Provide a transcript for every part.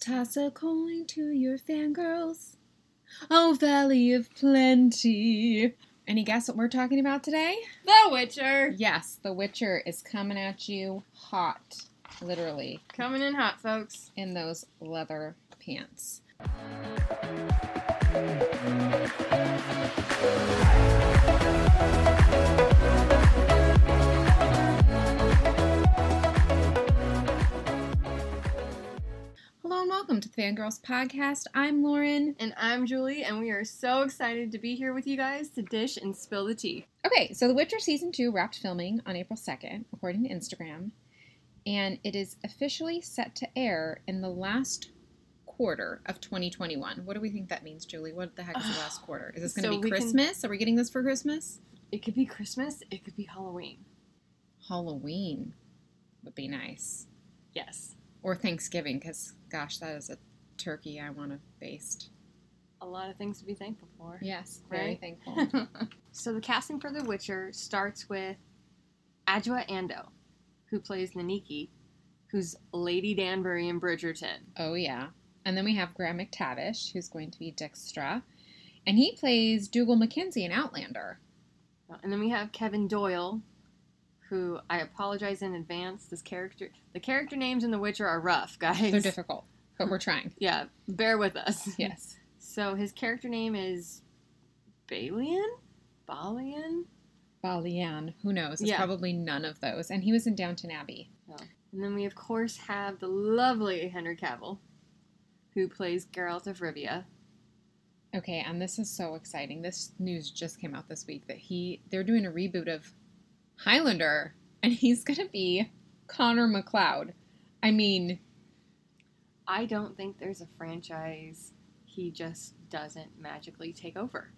Toss a coin to your fangirls. Oh, Valley of Plenty. Any guess what we're talking about today? The Witcher. Yes, The Witcher is coming at you hot, literally, Coming in hot, folks. in those leather pants. Welcome to the Fangirls Podcast. I'm Lauren. And I'm Julie, and we are so excited to be here with you guys to dish and spill the tea. Okay, so The Witcher Season 2 wrapped filming on April 2nd, according to Instagram, and it is officially set to air in the last quarter of 2021. What do we think that means, Julie? What the heck is the last quarter? Is this going to So be we can- Christmas? Are we getting this for Christmas? It could be Christmas, it could be Halloween. Halloween would be nice. Yes. Or Thanksgiving, because, gosh, that is a turkey I want to baste. A lot of things to be thankful for. Yes, very Right? thankful. so the casting for The Witcher starts with Adjoa Andoh, who plays Nenneke, who's Lady Danbury in Bridgerton. Oh, yeah. And then we have Graham McTavish, who's going to be Dijkstra. And he plays Dougal Mackenzie in Outlander. And then we have Kevin Doyle, who I apologize in advance. This character, the character names in The Witcher are rough, guys. They're difficult, but we're trying. Yeah, bear with us. Yes. So his character name is Balian? Balian? Balian, who knows? It's Yeah. probably none of those. And he was in Downton Abbey. And then we, of course, have the lovely Henry Cavill, who plays Geralt of Rivia. Okay, and this is so exciting. This news just came out this week that he they're doing a reboot of Highlander, and he's gonna be Connor MacLeod. I mean, I don't think there's a franchise he just doesn't magically take over.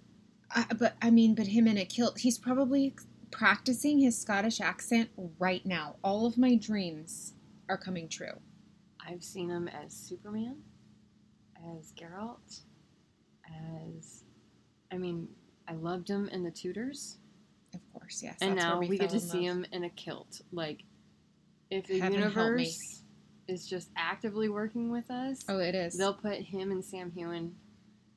I, but I mean, but him in a kilt. He's probably practicing his Scottish accent right now. All of my dreams are coming true. I've seen him as Superman, as Geralt, as. I mean, I loved him in The Tudors. Of course, yes. and now we, get to see love. him in a kilt. Like, if the Heaven universe is just actively working with us, Oh, it is. they'll put him and Sam Heughan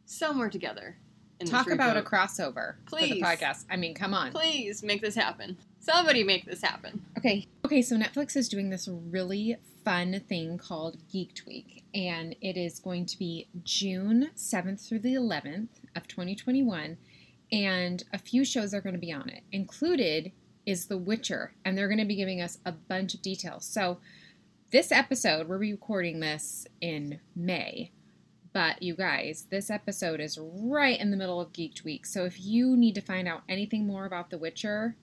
somewhere together. Talk about a reboot. crossover for the Please. podcast. I mean, come on. Please make this happen. Somebody make this happen. Okay. Okay, so Netflix is doing this really fun thing called Geek Week, and it is going to be June 7th through the 11th of 2021, and a few shows are going to be on it. Included is The Witcher, and they're going to be giving us a bunch of details. So, this episode, we're recording this in May. But you guys, this episode is right in the middle of Geek Week. So if you need to find out anything more about The Witcher,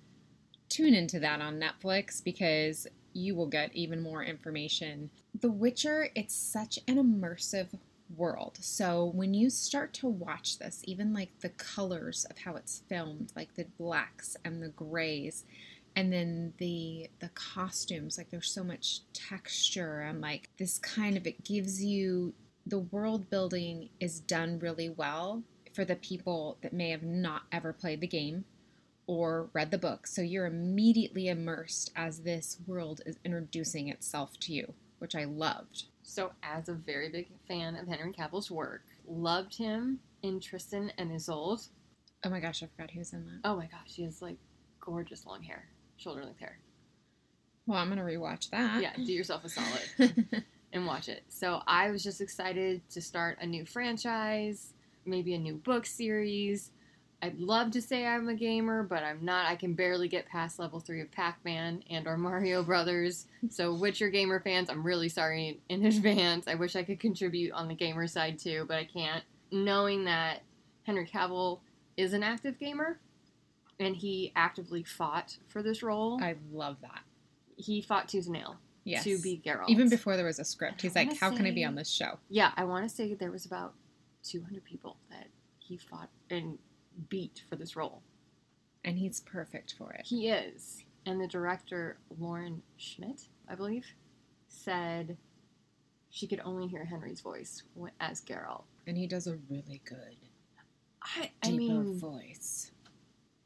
tune into that on Netflix because you will get even more information. The Witcher, it's such an immersive world. So when you start to watch this, even like the colors of how it's filmed, like the blacks and the grays, and then the the costumes, like there's so much texture and like this kind of it gives you the world building is done really well for the people that may have not ever played the game or read the book. So you're immediately immersed as this world is introducing itself to you, which I loved. So, as a very big fan of Henry Cavill's work, loved him in Tristan and Isolde. Oh my gosh, I forgot he was in that. Oh my gosh, he has like gorgeous long hair, shoulder length hair. Well, I'm gonna rewatch that. Yeah, do yourself a solid and watch it. So I was just excited to start a new franchise, maybe a new book series. I'd love to say I'm a gamer, but I'm not. I can barely get past level three of Pac-Man and or Mario Brothers. So Witcher gamer fans, I'm really sorry in advance. I wish I could contribute on the gamer side too, but I can't. Knowing that Henry Cavill is an active gamer and he actively fought for this role, I love that. he fought tooth and nail Yes. to be Geralt. Even before there was a script, he's like, "How can I be on this show?" Yeah, I want to say there was about 200 people that he fought and beat for this role. And he's perfect for it. He is. And the director, Lauren Schmidt, I believe, said she could only hear Henry's voice as Geralt. And he does a really good, I, I mean, voice.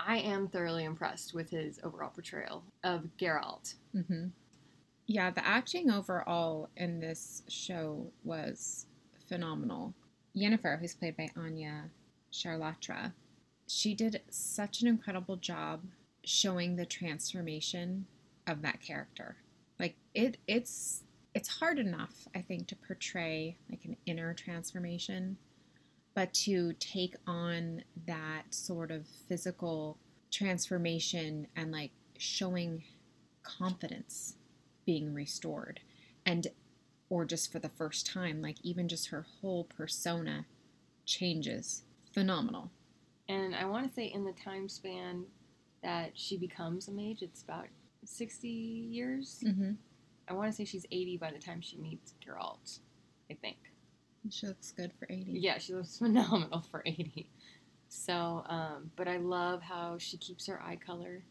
I am thoroughly impressed with his overall portrayal of Geralt. hmm Yeah, the acting overall in this show was phenomenal. Yennefer, who's played by Anya Chalotra, she did such an incredible job showing the transformation of that character. Like it, it's it's hard enough, I think, to portray like an inner transformation, but to take on that sort of physical transformation and like showing confidence being restored and or just for the first time like even just her whole persona changes phenomenal And I want to say, in the time span that she becomes a mage, it's about 60 years. mm-hmm. I want to say she's 80 by the time she meets Geralt, I think. she looks good for 80 Yeah, she looks phenomenal for 80. So, um, but I love how she keeps her eye color.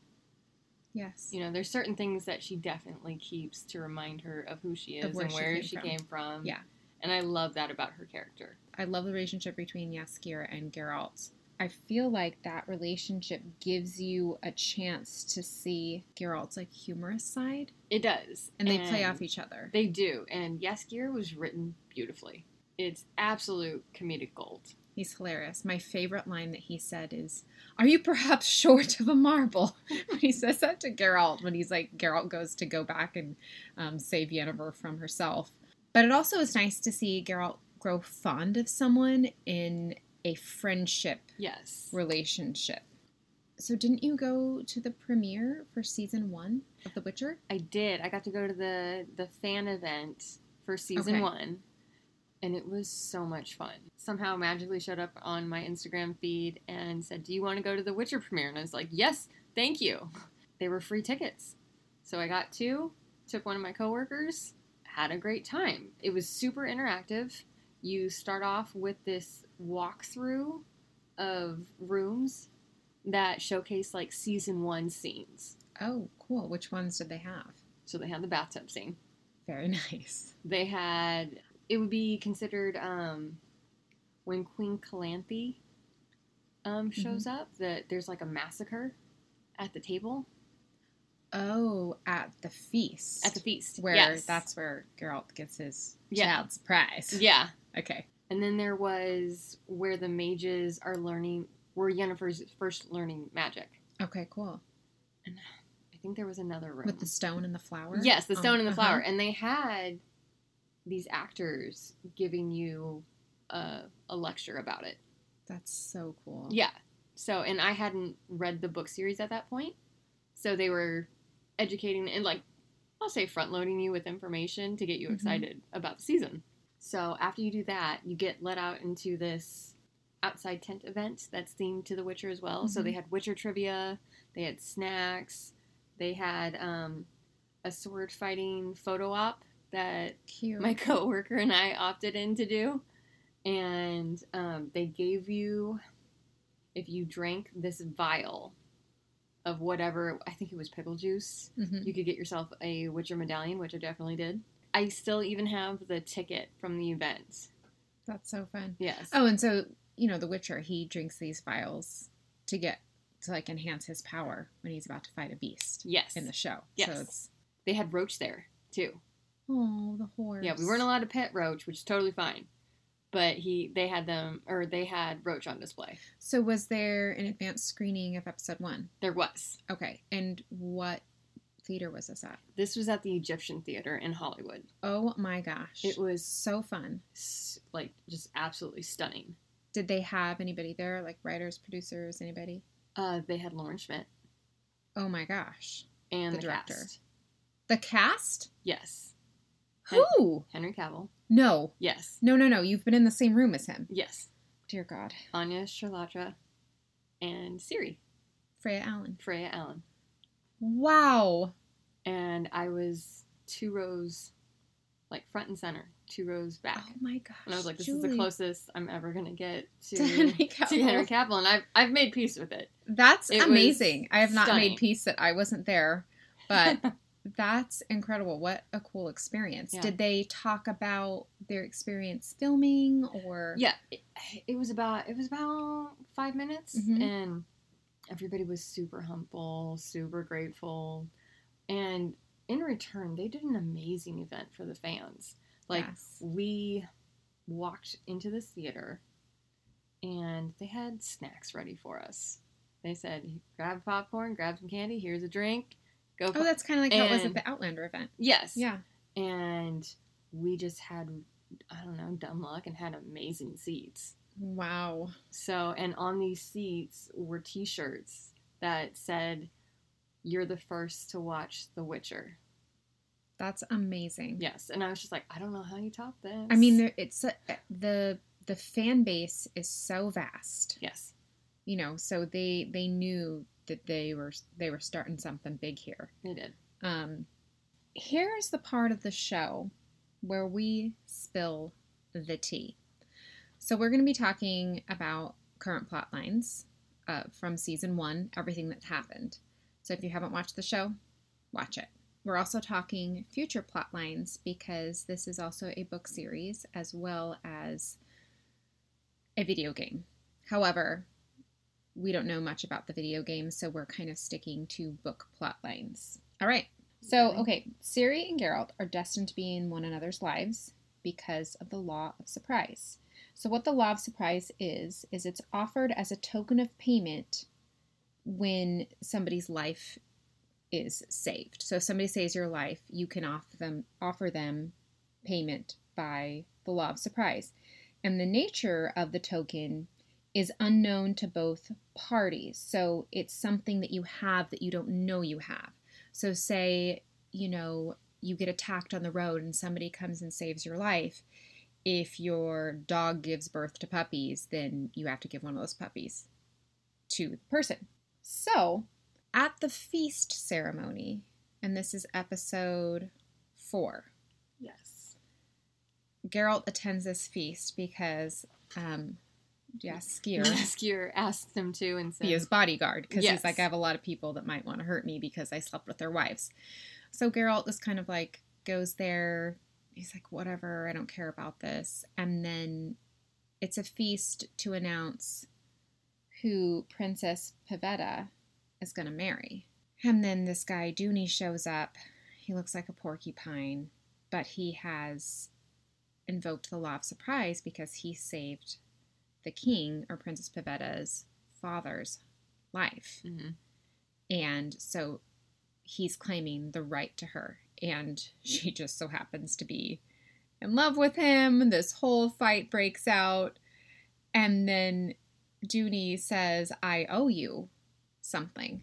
yes You know, there's certain things that she definitely keeps to remind her of who she Of is where and she where came she from. came from. Yeah. And I love that about her character. i love the relationship between Jaskier and geralt i feel like that relationship gives you a chance to see geralt's like humorous side It does. and they play off each other They do. And yes, Jaskier was written beautifully. It's absolute comedic gold. He's hilarious. My favorite line that he said is, Are you perhaps short of a marble? when he says that to Geralt, when he's like, Geralt goes to go back and um, save Yennefer from herself. But it also is nice to see Geralt grow fond of someone in a friendship Yes. relationship. So, didn't you go to the premiere for season one of The Witcher? I did. I got to go to the the fan event for season Okay. one, and it was so much fun. Somehow magically showed up on my Instagram feed and said, "Do you want to go to the Witcher premiere?" And I was like, "Yes, thank you." They were free tickets, so I got two. Took one of my coworkers. Had a great time. It was super interactive. You start off with this walkthrough of rooms that showcase like season one scenes. Oh, cool. Which ones did they have? So they had the bathtub scene. Very nice. they had it would be considered um when Queen Calanthe um shows up that there's like a massacre at the table Oh, at the feast. at the feast where Yes. that's where Geralt gets his Yeah. child's prize. yeah Okay. And then there was where the mages are learning where Yennefer's first learning magic Okay, cool. And I think there was another room With the stone and the flower? yes the stone Um, and the uh-huh. flower and they had these actors giving you a, a lecture about it That's so cool. Yeah. So, and I hadn't read the book series at that point. So they were educating and, like, I'll say front loading you with information to get you Mhm. excited about the season. So after you do that, you get let out into this outside tent event that's themed to The Witcher as well. So Mhm. they had Witcher trivia, they had snacks, they had um, a sword fighting photo op that Cute. my coworker and I opted in to do, and um, they gave you, if you drank this vial of whatever, I think it was pickle juice, Mhm. you could get yourself a Witcher medallion, which I definitely did. I still even have the ticket from the event. That's so fun. Yes. Oh, and so, you know, the Witcher, he drinks these vials to get to like enhance his power when he's about to fight a beast yes. in the show. Yes. So it's they had Roach there too. oh, the horse. Yeah, we weren't allowed to pet Roach, which is totally fine. But he, they had them, or they had Roach on display. So was there an advanced screening of episode one? There was. Okay, and what theater was this at? This was at the Egyptian Theater in Hollywood. Oh my gosh. It was so fun. like just absolutely stunning. Did they have anybody there, like writers, producers, anybody? Uh, they had Lauren Schmidt Oh my gosh. and The the, director. cast. The cast? Yes, Who? Henry Cavill. No. Yes, No, no, no. You've been in the same room as him. yes, Dear God. Anya Chalotra, and Ciri Freya Allan. Freya Allan. Wow. And I was two rows, like front and center, two rows back. Oh my gosh. And I was like, this is the closest I'm ever gonna get to, To Henry to Cavill. Henry Cavill, and I've I've made peace with it. That's It amazing. I have not stunning. made peace that I wasn't there, but that's incredible. What a cool experience. Yeah. Did they talk about their experience filming or yeah, it, it was about it was about five minutes, Mhm. and everybody was super humble, super grateful, and in return, they did an amazing event for the fans. Like Yes. we walked into this theater, and they had snacks ready for us. They said, "Grab popcorn, grab some candy. Here's a drink. Go." Oh, that's kind of like how it was at the Outlander event. yes, Yeah. and we just had I don't know dumb luck and had amazing seats. Wow. So and on these seats were T-shirts that said, "You're the first to watch The Witcher." That's amazing. Yes, and I was just like, I don't know how you top this. I mean, there, it's a, the the fan base is so vast, yes, you know. So they they knew that they were they were starting something big here. they did. Um, here's the part of the show where we spill the tea. So we're going to be talking about current plot lines uh, from season one, everything that's happened. So if you haven't watched the show, watch it. We're also talking future plot lines because this is also a book series as well as a video game. However, we don't know much about the video game, so we're kind of sticking to book plot lines. All right. So, Okay. okay, Siri and Geralt are destined to be in one another's lives because of the law of surprise. So, what the law of surprise is, is it's offered as a token of payment when somebody's life is saved. So, if somebody saves your life, you can offer them offer them payment by the law of surprise. And the nature of the token is unknown to both parties. So, it's something that you have that you don't know you have. So, say, you know, you get attacked on the road and somebody comes and saves your life. If your dog gives birth to puppies, then you have to give one of those puppies to the person. So, at the feast ceremony, and this is episode four, Yes. Geralt attends this feast because, um, yeah, Skier, Skier asked him to and said, be his bodyguard because he's like, I have a lot of people that might want to hurt me because I slept with their wives. So Geralt just kind of like goes there. He's like, whatever, I don't care about this. And then it's a feast to announce who Princess Pavetta is going to marry. And then this guy, Duny, shows up. He looks like a porcupine, but he has invoked the law of surprise because he saved the king or Princess Pavetta's father's life. Mhm. And so he's claiming the right to her. And she just so happens to be in love with him. This whole fight breaks out. And then Duny says, I owe you something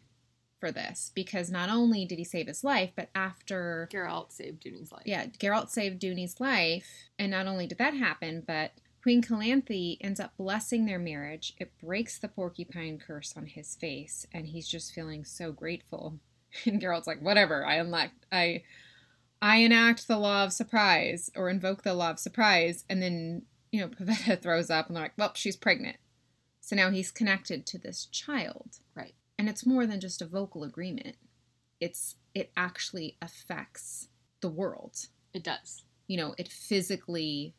for this. Because not only did he save his life, but after Geralt saved Duny's life. yeah, Geralt saved Duny's life, and not only did that happen, but Queen Calanthe ends up blessing their marriage. It breaks the porcupine curse on his face, and he's just feeling so grateful. And Geralt's like, "Whatever, I unlock, I, I enact the law of surprise, or invoke the law of surprise." And then you know, Pavetta throws up, and they're like, "Well, she's pregnant." So now he's connected to this child, Right. and it's more than just a vocal agreement. It's it actually affects the world It does. you know it physically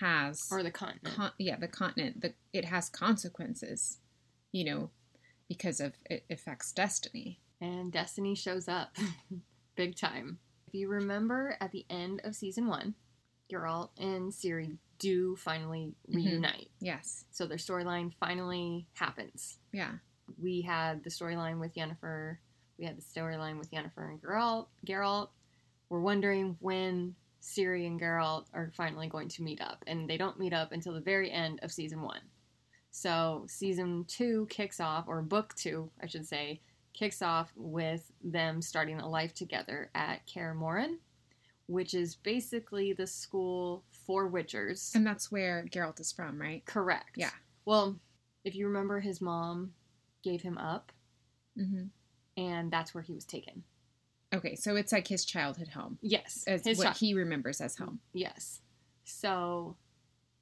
has Or the continent. con- yeah the continent the, it has consequences you know because of it affects destiny and Destiny shows up big time. If you remember at the end of season one, Geralt and Ciri do finally Mhm. reunite. yes So their storyline finally happens. yeah We had the storyline with Yennefer, We had the storyline with Yennefer and Geralt. Geralt. We're wondering when Ciri and Geralt are finally going to meet up, and they don't meet up until the very end of season one. So season two kicks off, or book two, I should say, kicks off with them starting a life together at Kaer Morhen, which is basically the school for witchers. And that's where Geralt is from, right? Correct. Yeah. Well, if you remember, his mom gave him up, Mm-hmm. and that's where he was taken. Okay, so it's like his childhood home. Yes, It's his what child- he remembers as home. Yes. So,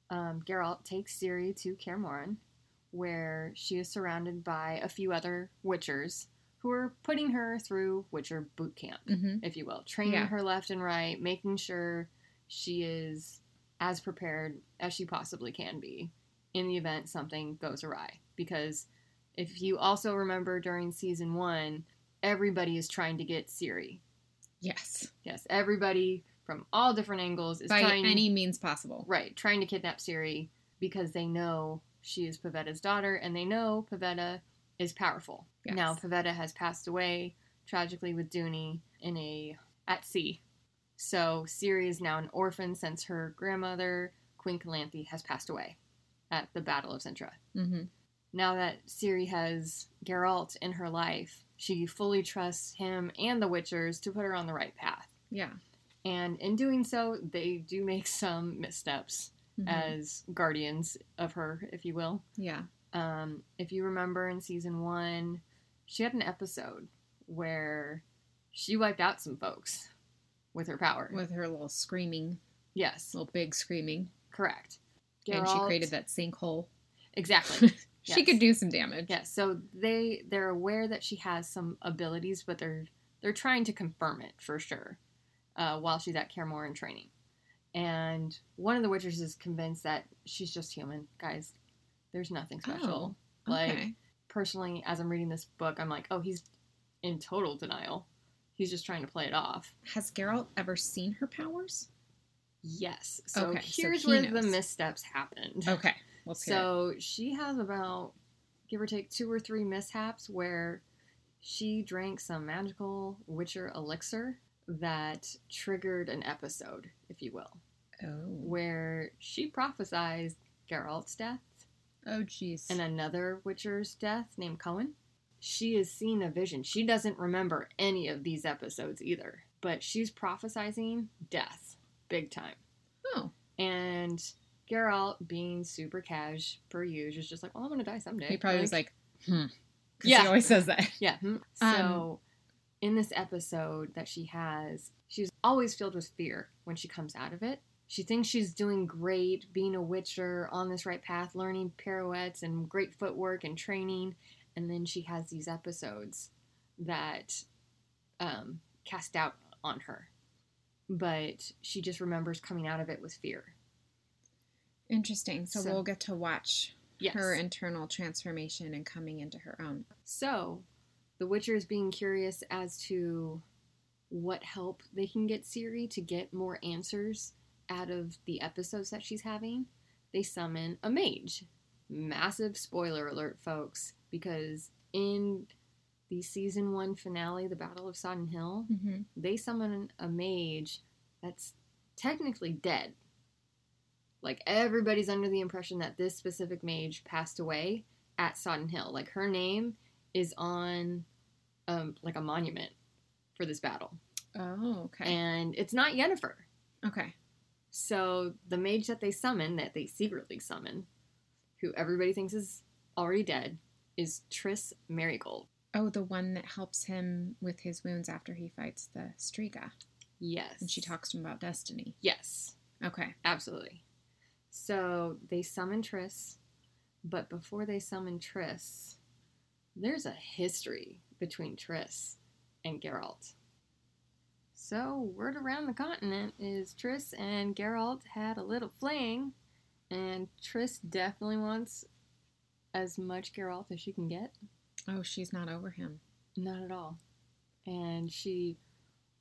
um, Geralt takes Ciri to Kaer Morhen, where she is surrounded by a few other witchers who are putting her through Witcher boot camp, Mm-hmm. if you will, training Yeah. her left and right, making sure she is as prepared as she possibly can be in the event something goes awry. Because if you also remember during season one, everybody is trying to get Ciri. Yes, Yes, everybody from all different angles is by trying any means possible. right trying to kidnap Ciri because they know she is Pavetta's daughter and they know Pavetta is powerful. Yes. Now Pavetta has passed away tragically with Duny in a at sea. So Ciri is now an orphan since her grandmother Queen Calanthe has passed away at the Battle of Cintra. Mm-hmm. Now that Ciri has Geralt in her life, she fully trusts him and the Witchers to put her on the right path. Yeah. And in doing so, they do make some missteps Mhm. as guardians of her, if you will. yeah. Um, if you remember in season one, she had an episode where she wiped out some folks with her power. With her little screaming, yes, little big screaming, correct. and she created that sinkhole. exactly. She Yes. could do some damage. Yes, so they they're aware that she has some abilities, but they're they're trying to confirm it for sure uh, while she's at Kaer in training. And one of the witches is convinced that she's just human, guys. There's nothing special. Oh, like okay. personally, as I'm reading this book, I'm like, oh, he's in total denial. He's just trying to play it off. Has Geralt ever seen her powers? Yes. So Okay, so here's he where the missteps happened. Okay. Let's. So she has about, give or take, two or three mishaps where she drank some magical Witcher elixir that triggered an episode, if you will, Oh. where she prophesied Geralt's death Oh, jeez. and another Witcher's death named Cohen. She has seen a vision. She doesn't remember any of these episodes either, but she's prophesizing death big time. oh. And Geralt, being super cash per usual, is just like, well, I'm gonna die someday. He probably was like, hmm. Yeah. He always says that. yeah. hmm. Um, So, in this episode that she has, she's always filled with fear when she comes out of it. She thinks she's doing great, being a witcher, on this right path, learning pirouettes and great footwork and training. And then she has these episodes that um, cast doubt on her. But she just remembers coming out of it with fear. Interesting. So, So- we'll get to watch Yes. her internal transformation and coming into her own. So, the Witcher is being curious as to what help they can get Ciri to get more answers out of the episodes that she's having. They summon a mage. Massive spoiler alert, folks, because in the season one finale, The Battle of Sodden Hill, Mm-hmm. they summon a mage that's technically dead. Like everybody's under the impression that this specific mage passed away at Sodden Hill. Like her name is on um like a monument for this battle. Oh, okay. And it's not Yennefer. okay. So the mage that they summon, that they secretly summon, who everybody thinks is already dead, is Triss Merigold. Oh, the one that helps him with his wounds after he fights the Striga. Yes. And she talks to him about destiny. Yes. Okay. Absolutely. So they summon Triss, but before they summon Triss, there's a history between Triss and Geralt. So word around the continent is Triss and Geralt had a little fling, and Triss definitely wants as much Geralt as she can get. Oh, she's not over him. Not at all. And she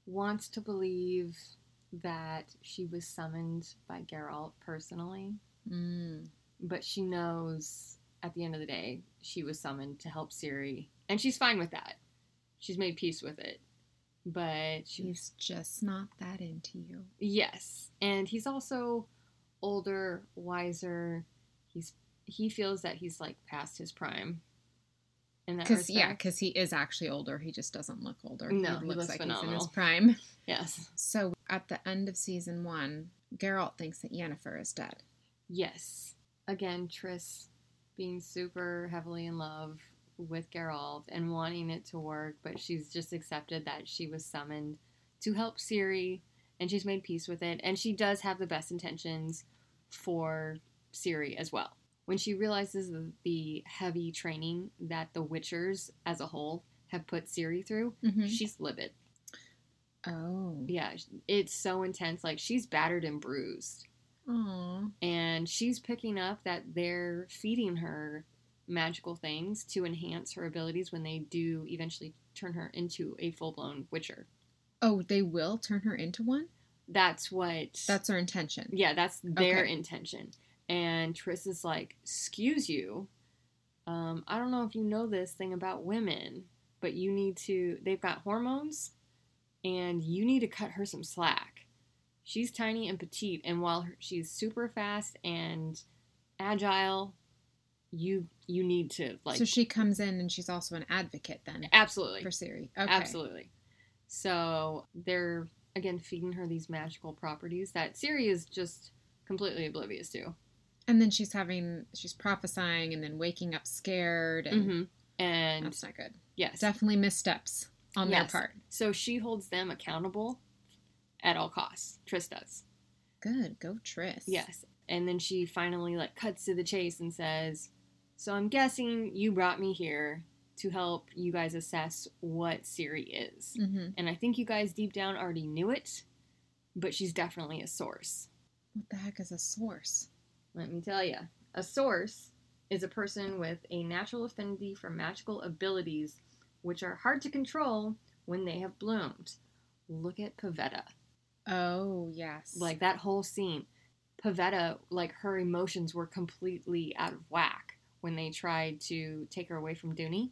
wants to believe that she was summoned by Geralt personally, Mm. but she knows at the end of the day she was summoned to help Ciri, and she's fine with that. she's made peace with it. But He's just not that into you. yes, and he's also older, wiser. He's he feels that he's like past his prime. And Because yeah, because he is actually older. He just doesn't look older. No, he he looks looks like he's in his phenomenal. prime. yes, So at the end of season one, Geralt thinks that Yennefer is dead. yes. Again, Triss being super heavily in love with Geralt and wanting it to work, but she's just accepted that she was summoned to help Ciri, and she's made peace with it. And she does have the best intentions for Ciri as well. When she realizes the, heavy training that the Witchers as a whole have put Ciri through, Mhm. she's livid. Oh. Yeah, it's so intense. Like she's battered and bruised. Aw. and she's picking up that they're feeding her magical things to enhance her abilities when they do eventually turn her into a full-blown witcher Oh, they will turn her into one? that's what That's her intention. yeah that's their Okay. intention and Triss is like excuse you um, i don't know if you know this thing about women but you need to they've got hormones and you need to cut her some slack she's tiny and petite and while her- she's super fast and agile you you need to like so she comes in and she's also an advocate then absolutely for Ciri. Okay. absolutely so they're again feeding her these magical properties that Ciri is just completely oblivious to And then she's having she's prophesying and then waking up scared and hmm and that's not good. yes Definitely missteps on Yes. their part. so she holds them accountable at all costs Triss does Good. Go Triss yes and then she finally like cuts to the chase and says so i'm guessing you brought me here to help you guys assess what Ciri is Mm-hmm. and i think you guys deep down already knew it but she's definitely a source What the heck is a source? Let me tell you. A source is a person with a natural affinity for magical abilities which are hard to control when they have bloomed. Look at Pavetta. Oh yes. Like that whole scene. Pavetta, like her emotions were completely out of whack when they tried to take her away from Duny.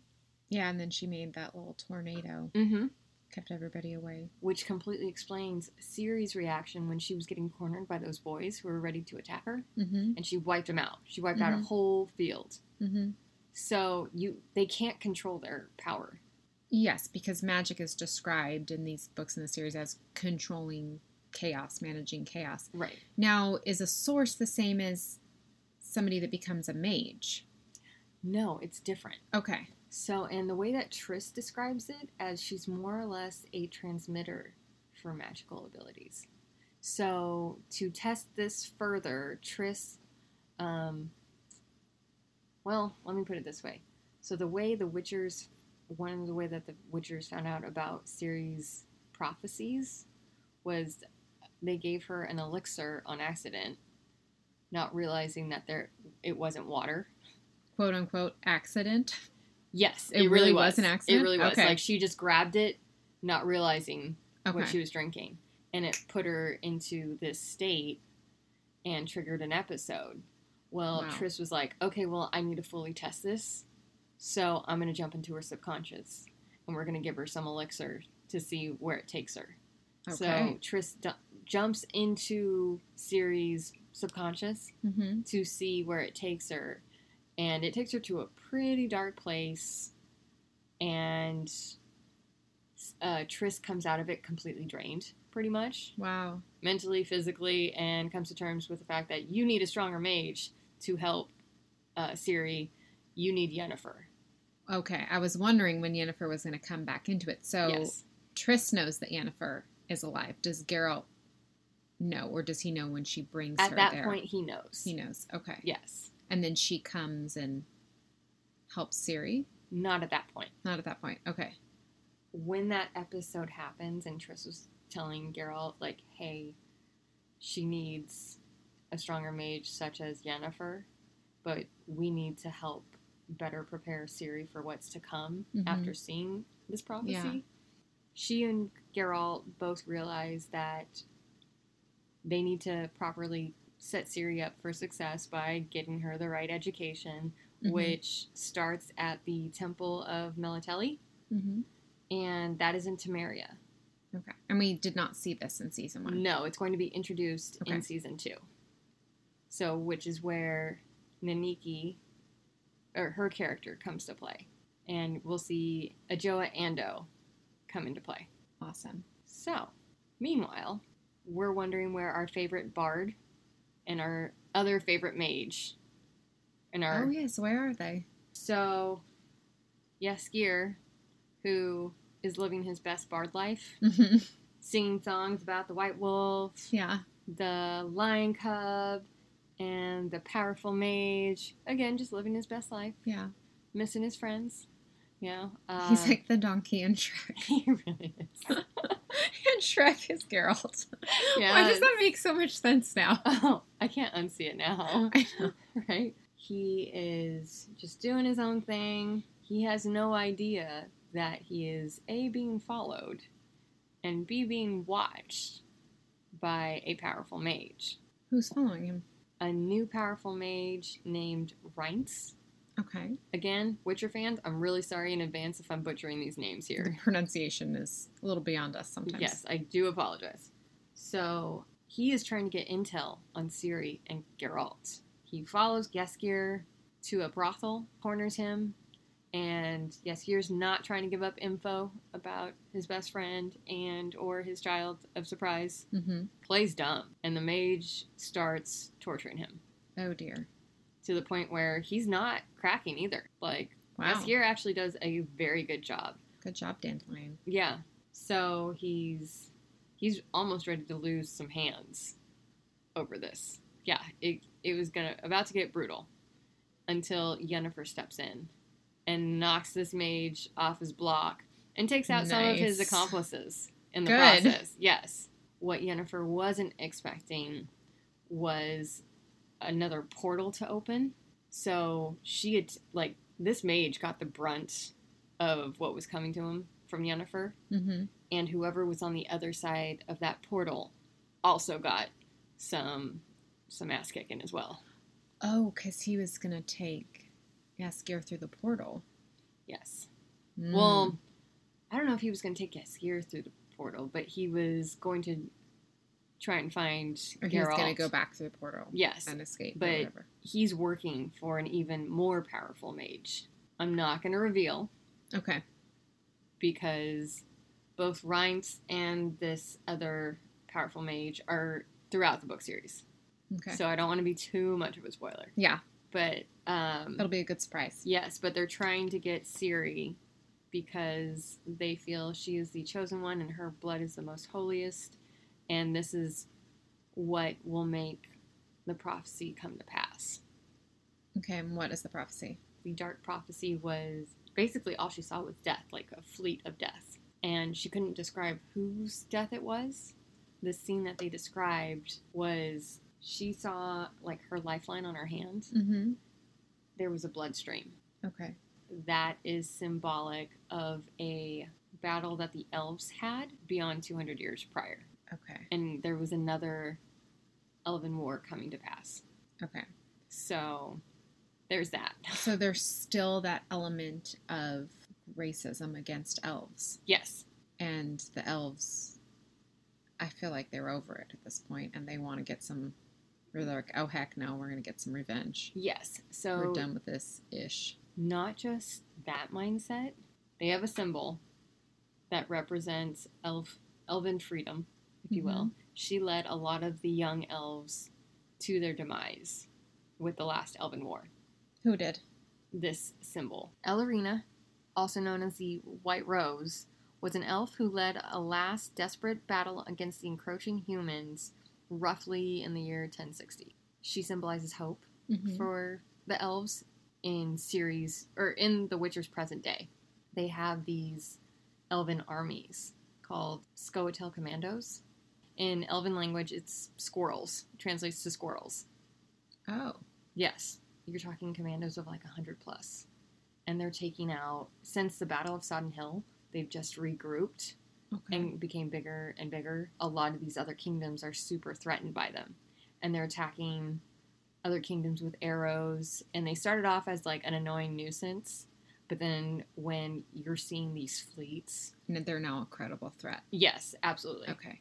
yeah, and then she made that little tornado, Mm-hmm. kept everybody away. Which completely explains Ciri's reaction when she was getting cornered by those boys who were ready to attack her, Mm-hmm. and she wiped them out. She wiped out a Mhm. whole field. Mm-hmm. So you they can't control their power. Yes, because magic is described in these books in the series as controlling chaos, managing chaos. Right. Now, is a source the same as somebody that becomes a mage? No, it's different. Okay. So, and the way that Triss describes it, as she's more or less a transmitter for magical abilities. So, to test this further, Triss, um, well, let me put it this way. So, the way the Witchers, one of the way that the Witchers found out about Ciri's prophecies was they gave her an elixir on accident, not realizing that there it wasn't water. Quote unquote accident. Yes, It really was an accident? It really was. Okay. Like she just grabbed it, not realizing Okay. what she was drinking, and it put her into this state and triggered an episode. Well, Wow. Triss was like, "Okay, well, I need to fully test this, so I'm going to jump into her subconscious, and we're going to give her some elixir to see where it takes her." So Triss du- jumps into Ciri's subconscious mm-hmm. to see where it takes her. And it takes her to a pretty dark place. And uh, Triss comes out of it completely drained, pretty much, Wow. mentally, physically, and comes to terms with the fact that you need a stronger mage to help uh, Ciri. You need Yennefer. Okay. I was wondering when Yennefer was going to come back into it. So yes. Triss knows that Yennefer is alive. Does Geralt know, or does he know when she brings At her there? At that point, he knows. he knows. Okay. Yes. And then she comes and helps Ciri. Not at that point. Not at that point. Okay. when that episode happens and Triss was telling Geralt, like, hey, she needs a stronger mage such as Yennefer, but we need to help better prepare Ciri for what's to come Mhm. after seeing this prophecy. Yeah. She and Geralt both realize that they need to properly set Ciri up for success by getting her the right education, Mhm. which starts at the Temple of Melitele Mm-hmm. and that is in Temeria. Okay. And we did not see this in season one. No, it's going to be introduced Okay. in season two. So, which is where Nenneke, or her character, comes to play. And we'll see Adjoa Andoh come into play. Awesome. So, meanwhile, we're wondering where our favorite bard and our other favorite mage and our Oh yes, where are they? so Jaskier, who is living his best bard life, singing songs about the white wolf, yeah. the lion cub, and the powerful mage. Again, just living his best life, Yeah. missing his friends. You know, uh, He's like the donkey in Shrek. he really is. and Shrek is Geralt. Yeah. Why does that make so much sense now? Oh, I can't unsee it now. Right? He is just doing his own thing. He has no idea that he is A, being followed, and B, being watched by a powerful mage. Who's following him? A new powerful mage named Rience. Okay. Again, Witcher fans, I'm really sorry in advance if I'm butchering these names here. The pronunciation is a little beyond us sometimes. Yes, I do apologize. So he is trying to get intel on Ciri and Geralt. He follows Jaskier to a brothel, corners him, and Jaskier's not trying to give up info about his best friend and or his child of surprise. Mm-hmm. Plays dumb, and the mage starts torturing him Oh dear. To the point where he's not cracking either. Like Wow. Jaskier actually does a very good job. Good job, Dandelion. Yeah. So he's he's almost ready to lose some hands over this. Yeah, it it was gonna about to get brutal until Yennefer steps in and knocks this mage off his block and takes out some of his accomplices in the Good. process. Yes. What Yennefer wasn't expecting was another portal to open. So she had like this mage got the brunt of what was coming to him from Yennefer, Mm-hmm. and whoever was on the other side of that portal also got some some ass kicking as well. Oh, because he was gonna take Jaskier through the portal. Yes. Mm. Well, I don't know if he was going to take Jaskier through the portal, but he was going to try and find or he was gonna go back to the portal. Yes, And escape but- he's working for an even more powerful mage. I'm not going to reveal Okay. because both Rience and this other powerful mage are throughout the book series. Okay. So I don't want to be too much of a spoiler. yeah, But um, that'll be a good surprise. yes, but they're trying to get Ciri because they feel she is the chosen one and her blood is the most holiest, and this is what will make the prophecy come to pass. Okay, and what is the prophecy? The dark prophecy was basically all she saw was death, like a fleet of death, and she couldn't describe whose death it was. The scene that they described was she saw like her lifeline on her hand. Mm-hmm. There was a blood stream. Okay. that is symbolic of a battle that the elves had beyond 200 years prior. Okay. And there was another elven war coming to pass. Okay. So there's that. So there's still that element of racism against elves. Yes. And the elves, I feel like they're over it at this point and they want to get some, or they're like, oh heck no, we're going to get some revenge. Yes. So we're done with this ish. not just that mindset, they have a symbol that represents elf elven freedom, if you will. She led a lot of the young elves to their demise with the last elven war. Who did? this symbol. Ellerina, also known as the White Rose, was an elf who led a last desperate battle against the encroaching humans roughly in the year 1060. She symbolizes hope Mhm. for the elves in series or in the Witcher's present day. They have these elven armies called Scoia'tael Commandos. In elven language, it's squirrels. Translates to squirrels. Oh. Yes, you're talking commandos of like 100 plus. And they're taking out, since the Battle of Sodden Hill, they've just regrouped Okay. and became bigger and bigger. A lot of these other kingdoms are super threatened by them. And they're attacking other kingdoms with arrows. And they started off as like an annoying nuisance, But then when you're seeing these fleets, And they're now a credible threat. yes, absolutely. Okay.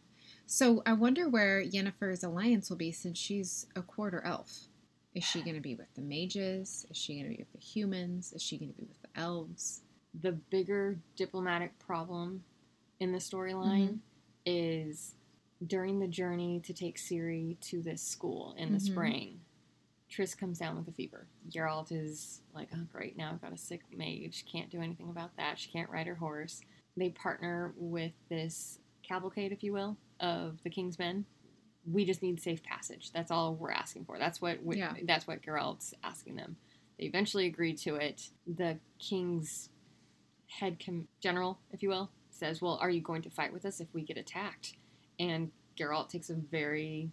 So I wonder where Yennefer's alliance will be since she's a quarter elf. Is she going to be with the mages? Is she going to be with the humans? Is she going to be with the elves? The bigger diplomatic problem in the storyline Mhm. is during the journey to take Ciri to this school in the Mhm. spring. Triss comes down with a fever. Geralt is like, oh, great, now I've got a sick mage. Can't do anything about that. She can't ride her horse. They partner with this cavalcade, if you will, of the King's Men. We just need safe passage. That's all we're asking for. That's what we, Yeah. that's what Geralt's asking them. They eventually agree to it. The King's head com- general, if you will, says, "Well, are you going to fight with us if we get attacked?" And Geralt takes a very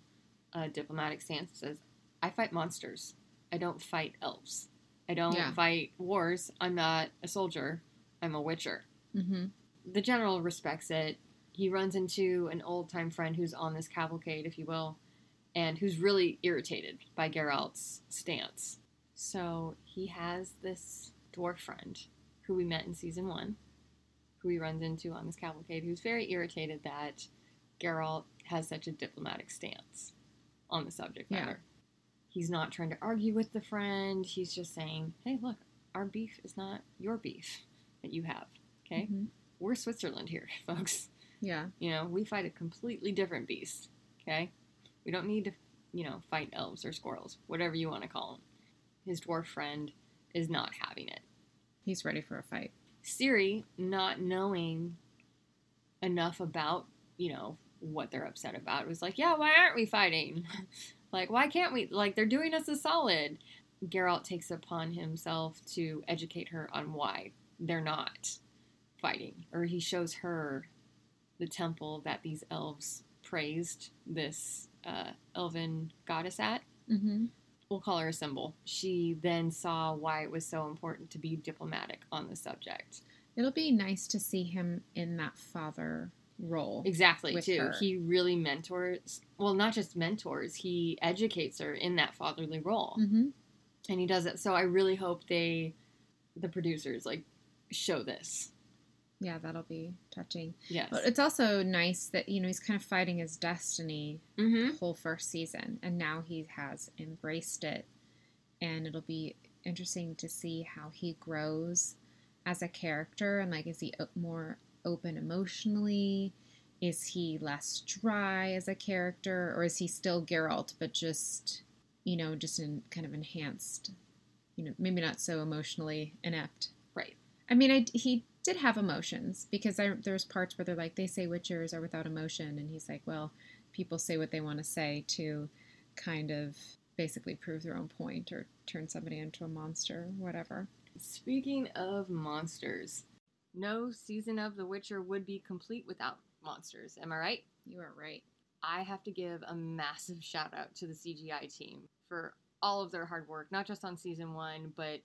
uh, diplomatic stance and says, I fight monsters. I don't fight elves. I don't Yeah. fight wars. I'm not a soldier. I'm a witcher. Mm-hmm. The general respects it. He runs into an old time friend who's on this cavalcade, if you will, and who's really irritated by Geralt's stance. So he has this dwarf friend who we met in season one, who he runs into on this cavalcade, who's very irritated that Geralt has such a diplomatic stance on the subject Yeah. matter. He's not trying to argue with the friend. He's just saying, hey, look, our beef is not your beef that you have. Okay? Mhm. We're Switzerland here, folks. Yeah. You know, we fight a completely different beast. Okay? We don't need to, you know, fight elves or squirrels, whatever you want to call them. His dwarf friend is not having it. He's ready for a fight. Ciri, not knowing enough about, you know, what they're upset about, was like, yeah, why aren't we fighting? like, why can't we? Like, they're doing us a solid. Geralt takes upon himself to educate her on why they're not fighting. Or he shows her the temple that these elves praised this uh, elven goddess at Mm-hmm. we'll call her a symbol. She then saw why it was so important to be diplomatic on the subject. It'll be nice to see him in that father role. Exactly, too. her. He really mentors, well, not just mentors, he educates her in that fatherly role. Mm-hmm. And he does it. So I really hope they, the producers, like, show this. Yeah, that'll be touching. Yes. But it's also nice that you know he's kind of fighting his destiny mm-hmm. the whole first season, and now he has embraced it, and it'll be interesting to see how he grows as a character, and like is he more open emotionally? Is he less dry as a character, or is he still Geralt but just you know just in kind of enhanced, you know maybe not so emotionally inept? Right. I mean, I, he did have emotions because I, there's parts where they're like, they say witchers are without emotion. And he's like, well, people say what they want to say to kind of basically prove their own point or turn somebody into a monster, whatever. Speaking of monsters, no season of The Witcher would be complete without monsters. Am I right? You are right. I have to give a massive shout out to the CGI team for all of their hard work, not just on season one, but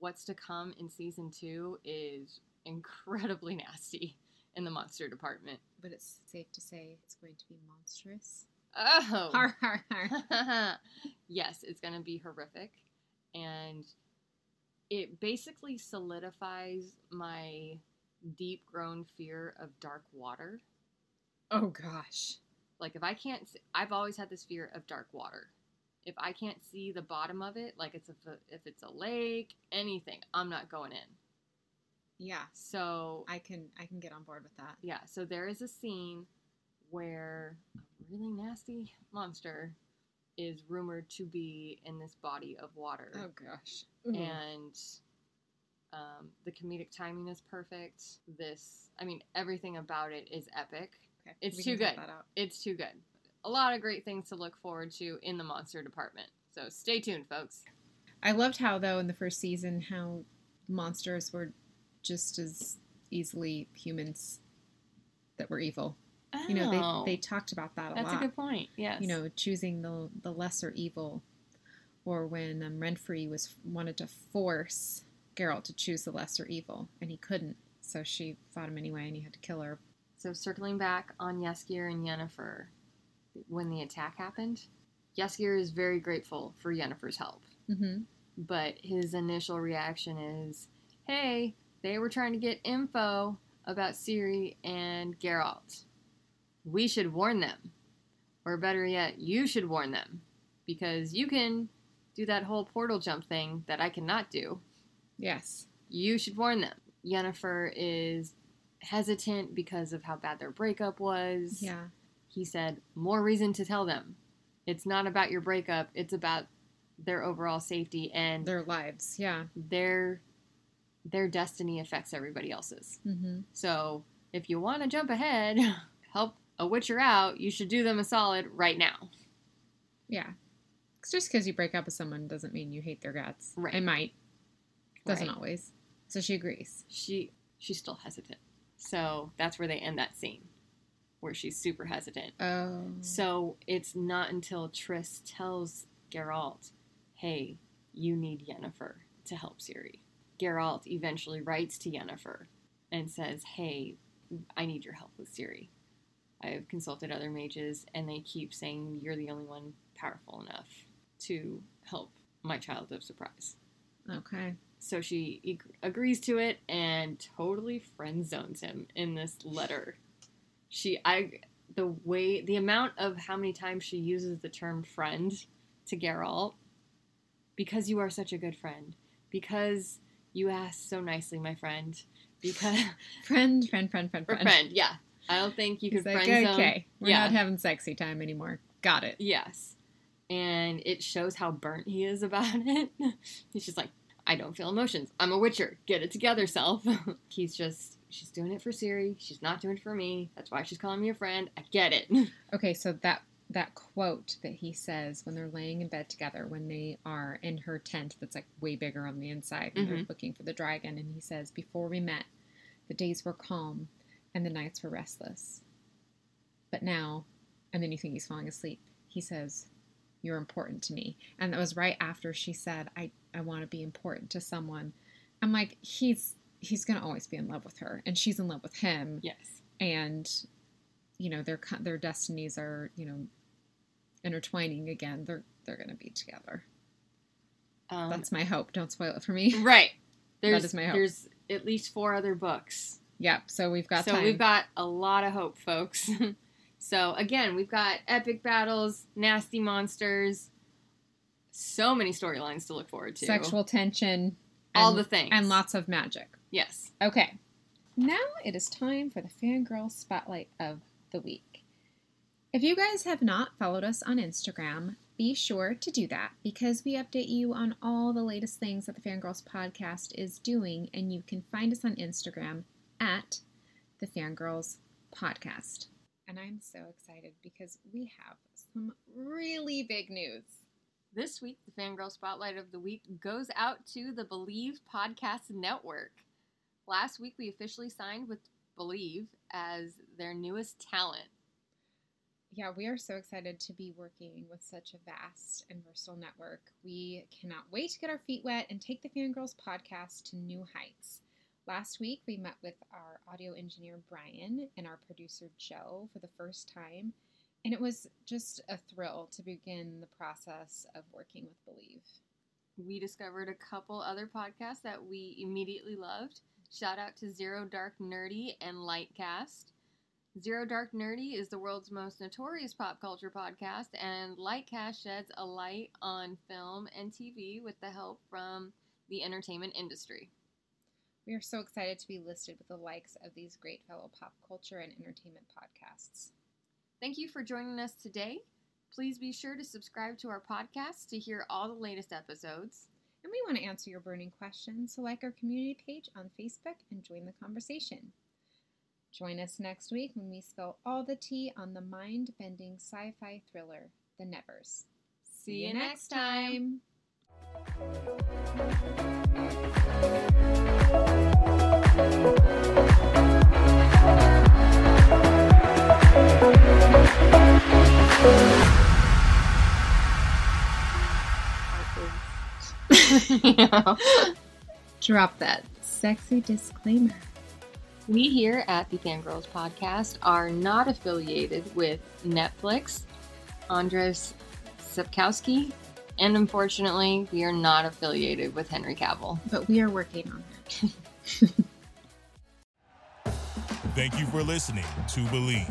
what's to come in season two is incredibly nasty in the monster department. But it's safe to say it's going to be monstrous. Oh! Har, har, har. yes, it's going to be horrific. And it basically solidifies my deep grown fear of dark water. Oh, gosh. Like if I can't, see, I've always had this fear of dark water. If I can't see the bottom of it, like it's a, if it's a lake, anything, I'm not going in. Yeah, So I can I can get on board with that. yeah, so there is a scene where a really nasty monster is rumored to be in this body of water, Oh, gosh. and um, the comedic timing is perfect. This, I mean, everything about it is epic. Okay, It's we too good. It's too good. A lot of great things to look forward to in the monster department. So stay tuned, folks. I loved how, though, in the first season, how monsters were just as easily humans that were evil. You know, Oh, they, they talked about that a that's lot. a good point. Yes. You know, choosing the the lesser evil, or when um, Renfri was wanted to force Geralt to choose the lesser evil, and he couldn't, so she fought him anyway, and he had to kill her. So circling back on Jaskier and Yennefer, when the attack happened, Jaskier is very grateful for Yennefer's help, Mm-hmm. but his initial reaction is, hey, they were trying to get info about Ciri and Geralt. We should warn them. Or better yet, you should warn them. Because you can do that whole portal jump thing that I cannot do. Yes. You should warn them. Yennefer is hesitant because of how bad their breakup was. Yeah. He said, more reason to tell them. It's not about your breakup, it's about their overall safety and Their lives. Yeah. their their destiny affects everybody else's. Mm-hmm. So if you want to jump ahead, help a witcher out, you should do them a solid right now. Yeah. just because you break up with someone doesn't mean you hate their guts. Right. It might. Doesn't Right. always. So she agrees. She she's still hesitant. So that's where they end that scene where she's super hesitant. Oh. So it's not until Triss tells Geralt, "Hey, you need Yennefer to help Ciri." Geralt eventually writes to Yennefer and says, "Hey, I need your help with Ciri. I have consulted other mages, and they keep saying you're the only one powerful enough to help my child of surprise." Okay. So she ag- agrees to it and totally friend zones him in this letter. She, I, the way, the amount of how many times she uses the term friend to Geralt, because you are such a good friend, because you asked so nicely, my friend, because, Friend, friend, friend, friend, friend. friend, yeah. I don't think you could like, friend zone. okay, we're yeah. not having sexy time anymore. Got it. Yes. And it shows how burnt he is about it. He's just like, I don't feel emotions. I'm a witcher. Get it together, self. He's just, she's doing it for Ciri. She's not doing it for me. That's why she's calling me a friend. I get it. Okay, so that that quote that he says when they're laying in bed together, when they are in her tent that's like way bigger on the inside, and they're mm-hmm. looking for the dragon, and he says, "Before we met, the days were calm, and the nights were restless. But now," and then you think he's falling asleep. He says, "You're important to me," and that was right after she said, "I I want to be important to someone." I'm like, he's he's gonna always be in love with her, and she's in love with him yes. and you know their their destinies are you know intertwining again they're they're going to be together Um, that's my hope don't spoil it for me right. There's, is my hope. There's at least four other books. yep so we've got so time we've got a lot of hope, folks. so again, we've got epic battles, nasty monsters, so many storylines to look forward to. sexual tension All and- the things. and lots of magic Yes. okay now it is time for the fangirl spotlight of the week if you guys have not followed us on instagram be sure to do that because we update you on all the latest things that the Fangirls podcast is doing, and you can find us on Instagram at the Fangirls podcast. And I'm so excited because we have some really big news. This week, the Fangirl Spotlight of the Week goes out to the BLEAV Podcast Network. Last week, we officially signed with BLEAV as their newest talent. Yeah, we are so excited to be working with such a vast and versatile network. We cannot wait to get our feet wet and take the Fangirls podcast to new heights. Last week, we met with our audio engineer Brian and our producer Joe for the first time, and it was just a thrill to begin the process of working with BLEAV. We discovered a couple other podcasts that we immediately loved. Shout out to Zero Dark Nerdy and Lightcast. Zero Dark Nerdy is the world's most notorious pop culture podcast, and Lightcast sheds a light on film and TV with the help from the entertainment industry. We are so excited to be listed with the likes of these great fellow pop culture and entertainment podcasts. Thank you for joining us today. Please be sure to subscribe to our podcast to hear all the latest episodes. And we want to answer your burning questions, so like our community page on Facebook and join the conversation. Join us next week when we spill all the tea on the mind bending sci fi thriller, The Nevers. See you next time. Drop that sexy disclaimer. We here at the Fangirls Podcast are not affiliated with Netflix, Andrzej Sapkowski, and unfortunately, we are not affiliated with Henry Cavill. But we are working on it. Thank you for listening to BLEAV.